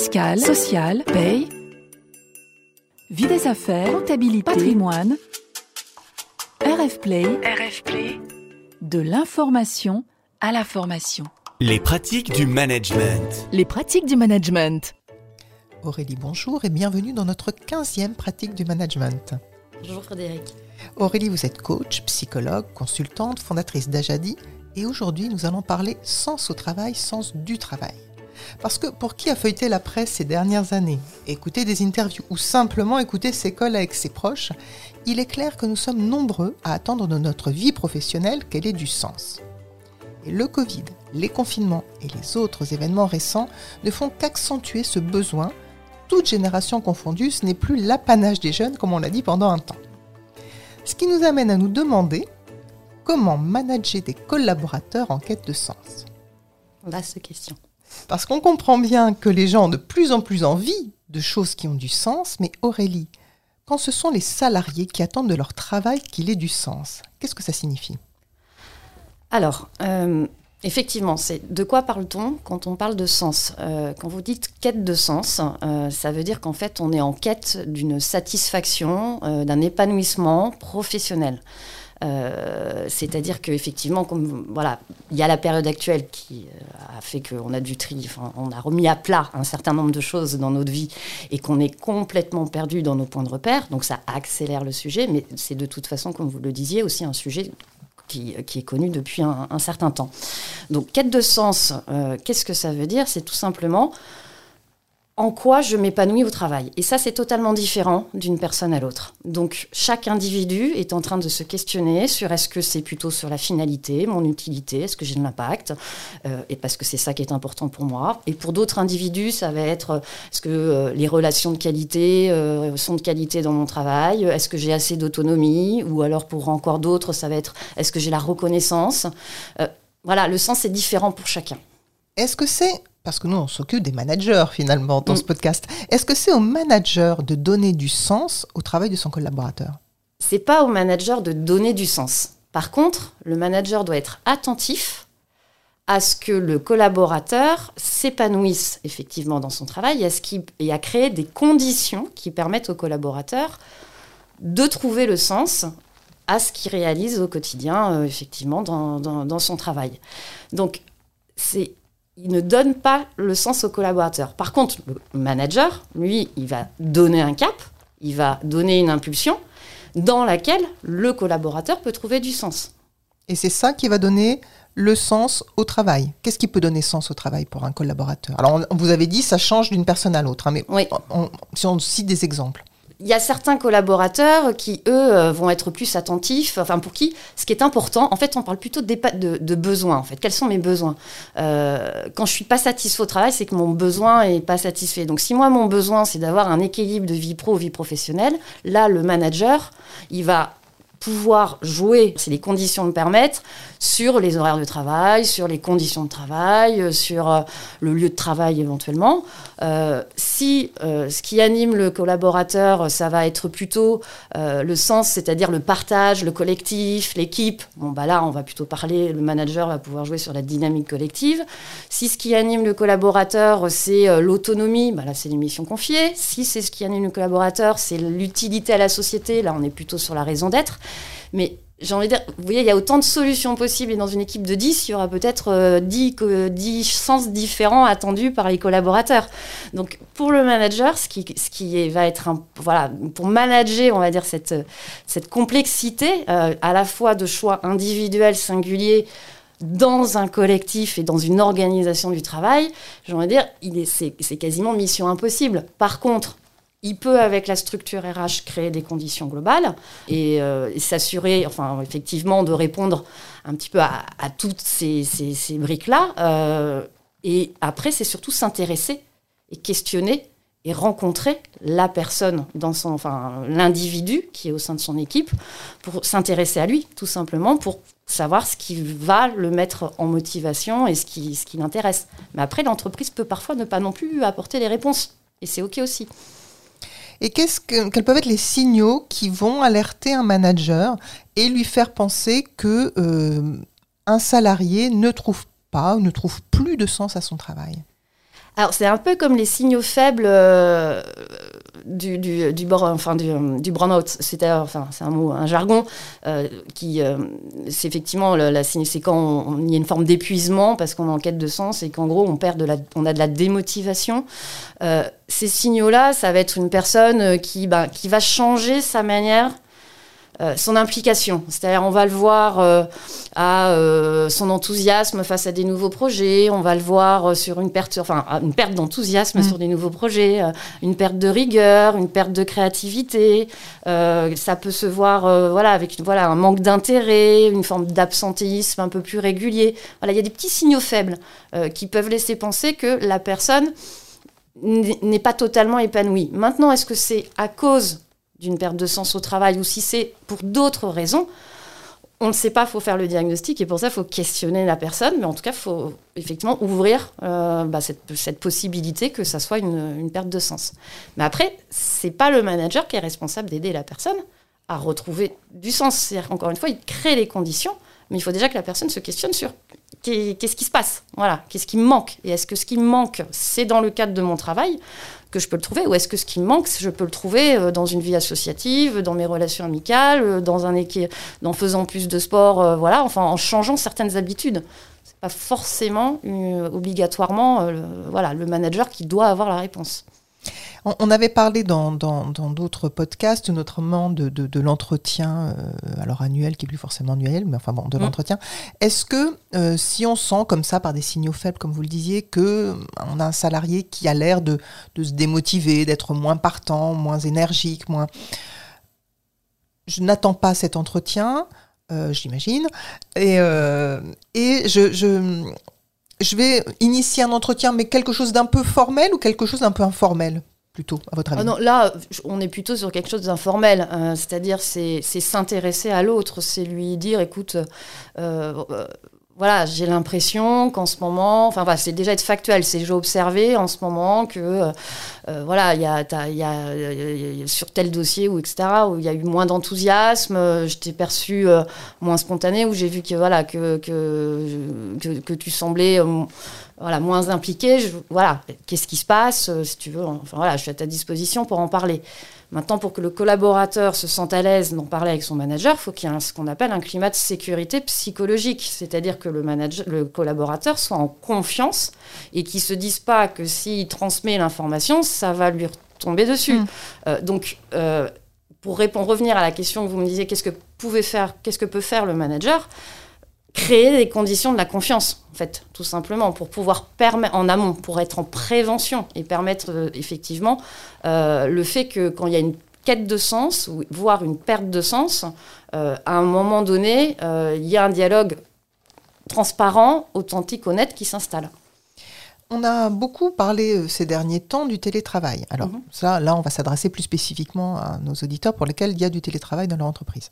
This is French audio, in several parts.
fiscale, sociale, paye, vie des affaires, comptabilité, patrimoine, RF Play, RF Play, de l'information à la formation. Les pratiques du management. Les pratiques du management. Aurélie, bonjour et bienvenue dans notre 15e pratique du management. Bonjour Frédéric. Aurélie, vous êtes coach, psychologue, consultante, fondatrice d'Ajadi et aujourd'hui nous allons parler sens au travail, sens du travail. Parce que pour qui a feuilleté la presse ces dernières années, écouté des interviews ou simplement écouté ses collègues, ses proches, il est clair que nous sommes nombreux à attendre de notre vie professionnelle qu'elle ait du sens. Et le Covid, les confinements et les autres événements récents ne font qu'accentuer ce besoin. Toute génération confondue, ce n'est plus l'apanage des jeunes comme on l'a dit pendant un temps. Ce qui nous amène à nous demander comment manager des collaborateurs en quête de sens. Vaste question. Parce qu'on comprend bien que les gens ont de plus en plus envie de choses qui ont du sens, mais Aurélie, quand ce sont les salariés qui attendent de leur travail qu'il ait du sens, qu'est-ce que ça signifie? Alors, euh, effectivement, c'est de quoi parle-t-on quand on parle de sens? Euh, Quand vous dites quête de sens, euh, ça veut dire qu'en fait, on est en quête d'une satisfaction, d'un épanouissement professionnel. Euh, c'est-à-dire qu'effectivement, voilà, il y a la période actuelle qui euh, a fait qu'on a du tri, on a remis à plat un certain nombre de choses dans notre vie et qu'on est complètement perdu dans nos points de repère. Donc ça accélère le sujet, mais c'est de toute façon, comme vous le disiez, aussi un sujet qui, est connu depuis un, certain temps. Donc quête de sens, euh, qu'est-ce que ça veut dire? C'est tout simplement en quoi je m'épanouis au travail. Et ça, c'est totalement différent d'une personne à l'autre. Donc, chaque individu est en train de se questionner sur est-ce que c'est plutôt sur la finalité, mon utilité, est-ce que j'ai de l'impact, euh, et parce que c'est ça qui est important pour moi. Et pour d'autres individus, ça va être euh, est-ce que euh, les relations de qualité sont de qualité dans mon travail, est-ce que j'ai assez d'autonomie, ou alors pour encore d'autres, ça va être est-ce que j'ai la reconnaissance. voilà, le sens est différent pour chacun. Est-ce que c'est parce que nous, on s'occupe des managers finalement dans ce mm. podcast. Est-ce que c'est au manager de donner du sens au travail de son collaborateur? C'est pas au manager de donner du sens. Par contre, le manager doit être attentif à ce que le collaborateur s'épanouisse effectivement dans son travail et à, ce et à créer des conditions qui permettent au collaborateur de trouver le sens à ce qu'il réalise au quotidien, euh, effectivement, dans, dans, son travail. Donc, c'est il ne donne pas le sens au collaborateur. Par contre, le manager, lui, il va donner un cap, il va donner une impulsion dans laquelle le collaborateur peut trouver du sens. Et c'est ça qui va donner le sens au travail. Qu'est-ce qui peut donner sens au travail pour un collaborateur? Alors, on, vous avez dit, ça change d'une personne à l'autre, hein, mais si on cite des exemples il y a certains collaborateurs qui, eux, euh, vont être plus attentifs, enfin pour qui ce qui est important, en fait, on parle plutôt de, besoins, en fait. Quels sont mes besoins? Euh, Quand je suis pas satisfait au travail, c'est que mon besoin est pas satisfait. Donc si moi, mon besoin, c'est d'avoir un équilibre de vie pro, vie professionnelle, là, le manager, il va pouvoir jouer, si les conditions le permettent, sur les horaires de travail, sur les conditions de travail, euh, sur euh, le lieu de travail éventuellement. Euh, si ce qui anime le collaborateur, ça va être plutôt le sens, c'est-à-dire le partage, le collectif, l'équipe, bon bah là on va plutôt parler, le manager va pouvoir jouer sur la dynamique collective. Si ce qui anime le collaborateur, c'est l'autonomie, bah là c'est les missions confiées. Si c'est ce qui anime le collaborateur, c'est l'utilité à la société, là on est plutôt sur la raison d'être. Mais j'ai envie de dire, vous voyez, il y a autant de solutions possibles et dans une équipe de 10, il y aura peut-être 10, euh, sens différents attendus par les collaborateurs. Donc pour le manager, ce qui, ce qui va être, un, voilà, pour manager, on va dire, cette, cette complexité euh, à la fois de choix individuels, singuliers, dans un collectif et dans une organisation du travail, j'ai envie de dire, c'est quasiment mission impossible. Par contre, il peut, avec la structure RH, créer des conditions globales euh, et, s'assurer, enfin, effectivement, de répondre un petit peu à, toutes ces, briques-là. Euh, et après, c'est surtout s'intéresser et questionner et rencontrer la personne dans son, enfin, l'individu qui est au sein de son équipe pour s'intéresser à lui, tout simplement, pour savoir ce qui va le mettre en motivation et ce qui, ce qui l'intéresse. Mais après, l'entreprise peut parfois ne pas non plus apporter les réponses. Et c'est OK aussi. Et que, quels peuvent être les signaux qui vont alerter un manager et lui faire penser que euh, un salarié ne trouve pas ou ne trouve plus de sens à son travail? Alors c'est un peu comme les signaux faibles euh, du, du, du, enfin, du, du burn-out. C'est enfin, un mot, un jargon euh, qui, euh, c'est effectivement c'est quand il y a une forme d'épuisement parce qu'on est en quête de sens et qu'en gros on perd de la, on a de la démotivation. ces signaux-là, ça va être une personne qui, bah, qui va changer sa manière euh, son implication. C'est-à-dire, on va le voir euh, à euh, son enthousiasme face à des nouveaux projets, on va le voir sur une perte, enfin, une perte d'enthousiasme mm. sur des nouveaux projets, une perte de rigueur, une perte de créativité. ça peut se voir, voilà, avec voilà, un manque d'intérêt, une forme d'absentéisme un peu plus régulier. Voilà, il y a des petits signaux faibles qui peuvent laisser penser que la personne n'est pas totalement épanouie. Maintenant, est-ce que c'est à cause d'une perte de sens au travail ou si c'est pour d'autres raisons, on ne sait pas, il faut faire le diagnostic et pour ça, il faut questionner la personne, mais en tout cas, il faut effectivement ouvrir euh, bah, cette, possibilité que ça soit une, perte de sens. Mais après, c'est pas le manager qui est responsable d'aider la personne à retrouver du sens. C'est-à-dire, encore une fois, il crée les conditions, mais il faut déjà que la personne se questionne sur qu'est-ce qui se passe, voilà, qu'est-ce qui me manque, et est-ce que ce qui manque, c'est dans le cadre de mon travail, que je peux le trouver? Ou est-ce que ce qui me manque, je peux le trouver euh, dans une vie associative, dans mes relations amicales, euh, dans un en faisant plus de sport, euh, voilà, enfin en changeant certaines habitudes. C'est pas forcément obligatoirement voilà, le manager qui doit avoir la réponse. On, avait parlé dans d'autres podcasts, notamment de, de, l'entretien, euh, alors annuel, qui est plus forcément annuel, mais enfin bon, de mm. l'entretien. Est-ce que euh, si on sent comme ça, par des signaux faibles, comme vous le disiez, que euh, on a un salarié qui a l'air de, de, se démotiver, d'être moins partant, moins énergique, moins... Je n'attends pas cet entretien, j'imagine, et, et je, je je vais initier un entretien, mais quelque chose d'un peu formel ou quelque chose d'un peu informel? Plutôt, à votre avis ah non, Là, on est plutôt sur quelque chose d'informel, hein. c'est-à-dire c'est s'intéresser à l'autre, c'est lui dire, écoute, euh, euh, voilà, j'ai l'impression qu'en ce moment, enfin, voilà, c'est déjà être factuel, c'est j'ai observé en ce moment que, euh, euh, voilà, il y a, y, a, sur tel dossier ou etc., où il y a eu moins d'enthousiasme, euh, je t'ai perçu moins spontané, où j'ai vu que, voilà, que, que, que, tu semblais voilà, moins impliqué. voilà, qu'est-ce qui se passe, si tu veux, enfin, voilà, je suis à ta disposition pour en parler. Maintenant, pour que le collaborateur se sente à l'aise d'en parler avec son manager, il faut qu'il y ait ce qu'on appelle un climat de sécurité psychologique, c'est-à-dire que le, manager, le collaborateur soit en confiance et qu'il ne se dise pas que s'il transmet l'information, ça va lui tomber dessus. Mm. Euh, donc, euh, pour répondre, revenir à la question que vous me disiez, qu'est-ce que, pouvait faire, qu'est-ce que peut faire le manager créer des conditions de la confiance, en fait, tout simplement, pour pouvoir permettre, en amont, pour être en prévention et permettre euh, effectivement euh, le fait que quand il y a une quête de sens, voire une perte de sens, euh, à un moment donné, il y a un dialogue transparent, authentique, honnête qui s'installe. On a beaucoup parlé ces derniers temps du télétravail. Alors mhm. ça, là, on va s'adresser plus spécifiquement à nos auditeurs pour lesquels il y a du télétravail dans leur entreprise.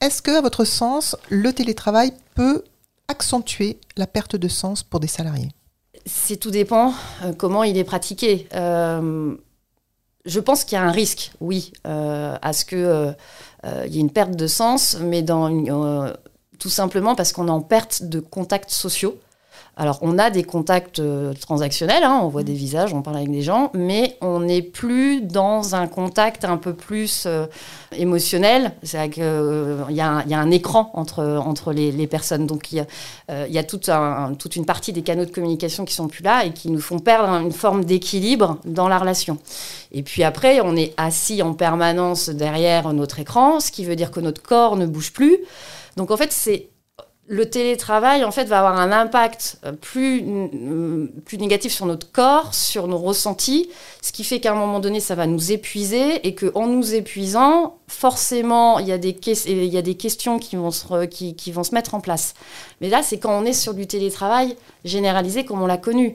Est-ce que, à votre sens, le télétravail peut accentuer la perte de sens pour des salariés? C'est tout dépend euh, comment il est pratiqué. Euh, je pense qu'il y a un risque, oui, euh, à ce qu'il y ait une perte de sens, mais tout simplement parce qu'on est en perte de contacts sociaux. Alors, on a des contacts euh, transactionnels, hein, on voit des visages, on parle avec des gens, mais on n'est plus dans un contact un peu plus euh, émotionnel. C'est-à-dire qu'il euh, y, a un écran entre, entre les, personnes. Donc, il y a, toute, toute une partie des canaux de communication qui sont plus là et qui nous font perdre une forme d'équilibre dans la relation. Et puis après, on est assis en permanence derrière notre écran, ce qui veut dire que notre corps ne bouge plus. Donc, en fait, c'est le télétravail en fait va avoir un impact euh, plus, mm, plus négatif sur notre corps, sur nos ressentis, ce qui fait qu'à un moment donné ça va nous épuiser et qu'en nous épuisant, forcément il y, a des il y a des questions qui vont, se, qui, qui, vont se mettre en place. Mais là c'est quand on est sur du télétravail généralisé comme on l'a connu.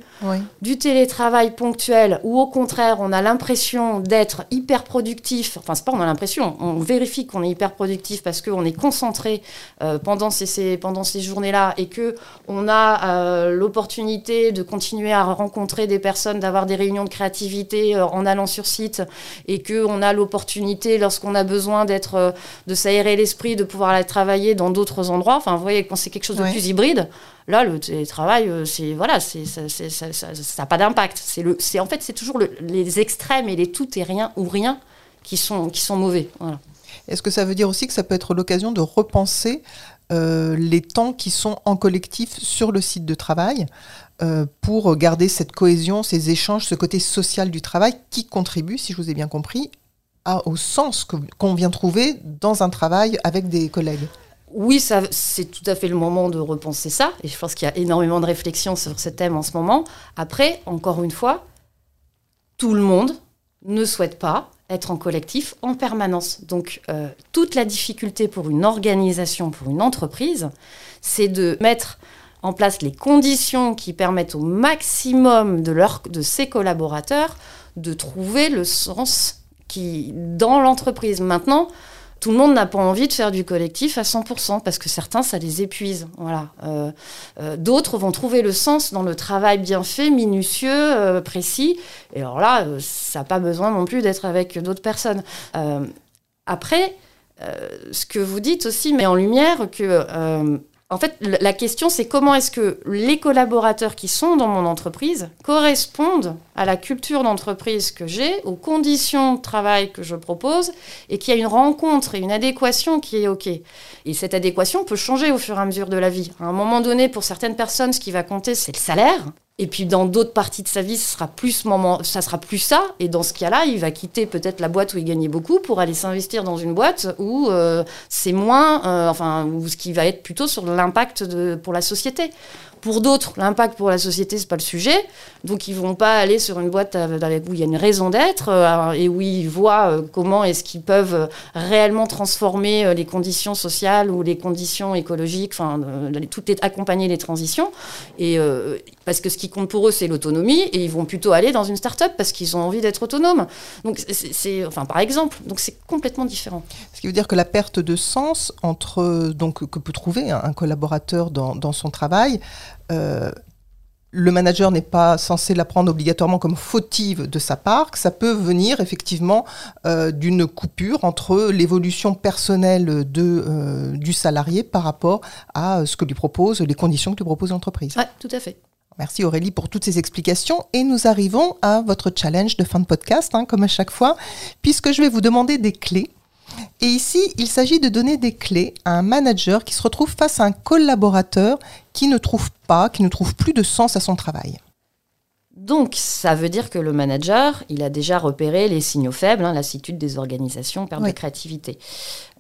Du télétravail ponctuel ou au contraire on a l'impression d'être hyper productif, enfin c'est pas on a l'impression, on vérifie qu'on est hyper productif parce qu'on est concentré euh, pendant ces, pendant ces journées-là et que on a euh, l'opportunité de continuer à rencontrer des personnes, d'avoir des réunions de créativité euh, en allant sur site et que on a l'opportunité lorsqu'on a besoin besoin d'être, euh, de s'aérer l'esprit, de pouvoir aller travailler dans d'autres endroits. Enfin, vous voyez, quand c'est quelque chose de Ouais. plus hybride, là, le télétravail, euh, c'est voilà, c'est ça, ça, ça- ça n'a pas d'impact. C'est le, c'est en fait, c'est toujours le- les extrêmes et les tout et rien ou rien qui sont qui sont mauvais. Voilà. Est-ce que ça veut dire aussi que ça peut être l'occasion de repenser euh, les temps qui sont en collectif sur le site de travail euh, pour garder cette cohésion, ces échanges, ce côté social du travail qui contribue, si je vous ai bien compris, au sens qu'on vient trouver dans un travail avec des collègues Oui, c'est tout à fait le moment de repenser ça. Et je pense qu'il y a énormément de réflexions sur ce thème en ce moment. Après, encore une fois, tout le monde ne souhaite pas être en collectif en permanence. Donc, euh, toute la difficulté pour une organisation, pour une entreprise, c'est de mettre en place les conditions qui permettent au maximum de, leur, de ses collaborateurs de trouver le sens dans l'entreprise. Maintenant, tout le monde n'a pas envie de faire du collectif à 100% parce que certains, ça les épuise. Voilà. Euh, euh, D'autres vont trouver le sens dans le travail bien fait, minutieux, euh, précis. Et alors là, ça n'a pas besoin non plus d'être avec d'autres personnes. Après, ce que vous dites aussi met en lumière que, en fait, la question c'est comment est-ce que les collaborateurs qui sont dans mon entreprise correspondent à la culture d'entreprise que j'ai, aux conditions de travail que je propose, et qu'il y a une rencontre et une adéquation qui est OK. Et cette adéquation peut changer au fur et à mesure de la vie. À un moment donné, pour certaines personnes, ce qui va compter, c'est le salaire. Et puis dans d'autres parties de sa vie, ce sera plus ça sera plus ça. Et dans ce cas-là, il va quitter peut-être la boîte où il gagnait beaucoup pour aller s'investir dans une boîte où euh, c'est moins, euh, enfin, où ce qui va être plutôt sur l'impact pour la société. Pour d'autres, l'impact pour la société, c'est pas le sujet. Donc, ils vont pas aller sur une boîte euh, où il y a une raison d'être euh, et où ils voient euh, comment est-ce qu'ils peuvent réellement transformer les conditions sociales ou les conditions écologiques, enfin, tout est accompagner les transitions. Et parce que ce qui compte pour eux, c'est l'autonomie, et ils vont plutôt aller dans une start-up parce qu'ils ont envie d'être autonomes. Donc, c'est- enfin, par exemple, donc c'est complètement différent. Ce qui veut dire que la perte de sens entre donc que peut trouver un, collaborateur dans, son travail, le manager n'est pas censé la prendre obligatoirement comme fautive de sa part, que ça peut venir effectivement euh, d'une coupure entre l'évolution personnelle de, euh, du salarié par rapport à ce que lui propose, les conditions que lui propose l'entreprise. Ouais, tout à fait. Merci Aurélie pour toutes ces explications et nous arrivons à votre challenge de fin de podcast, hein, comme à chaque fois, puisque je vais vous demander des clés. Et ici, il s'agit de donner des clés à un manager qui se retrouve face à un collaborateur qui ne trouve pas, qui ne trouve plus de sens à son travail. Donc, ça veut dire que le manager, il a déjà repéré les signaux faibles, hein, lassitude des organisations, perte Oui. de créativité.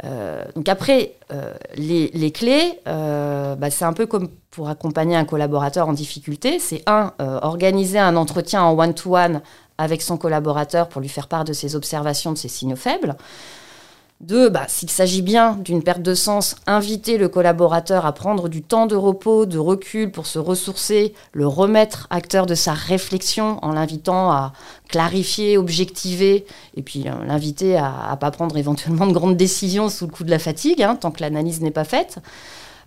Euh, donc après, euh, les, les clés, euh, bah, c'est un peu comme pour accompagner un collaborateur en difficulté. C'est un, organiser un entretien en one-to-one avec son collaborateur pour lui faire part de ses observations, de ses signaux faibles. Deux, bah, s'il s'agit bien d'une perte de sens, inviter le collaborateur à prendre du temps de repos, de recul pour se ressourcer, le remettre acteur de sa réflexion en l'invitant à clarifier, objectiver, et puis euh, l'inviter à ne pas prendre éventuellement de grandes décisions sous le coup de la fatigue, hein, tant que l'analyse n'est pas faite.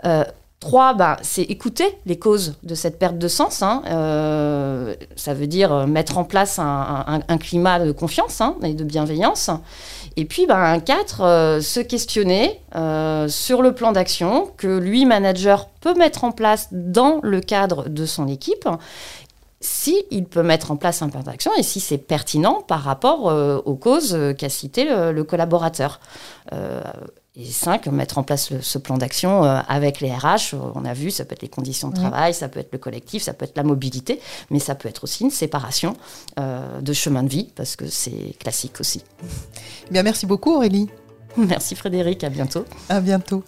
Euh, Trois, bah, c'est écouter les causes de cette perte de sens. hein. Euh, ça veut dire mettre en place un climat de confiance hein, et de bienveillance. Et puis, un 4, se questionner euh, sur le plan d'action que lui, manager, peut mettre en place dans le cadre de son équipe. Si il peut mettre en place un plan d'action et si c'est pertinent par rapport euh, aux causes euh, qu'a cité le, le collaborateur. Euh, et 5, mettre en place le- ce plan d'action euh, avec les RH. euh, On a vu, ça peut être les conditions de Oui. travail, ça peut être le collectif, ça peut être la mobilité, mais ça peut être aussi une séparation euh, de chemin de vie, parce que c'est classique aussi. Eh Bien, merci beaucoup Aurélie. Merci Frédéric, à bientôt. À bientôt.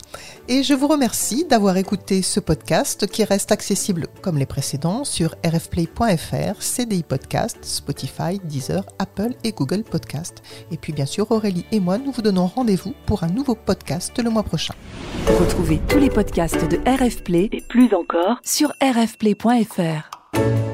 Et je vous remercie d'avoir écouté ce podcast qui reste accessible comme les précédents sur rfplay.fr, CDI Podcast, Spotify, Deezer, Apple et Google Podcast. Et puis bien sûr, Aurélie et moi, nous vous donnons rendez-vous pour un nouveau podcast le mois prochain. Retrouvez tous les podcasts de RF Play et plus encore sur rfplay.fr.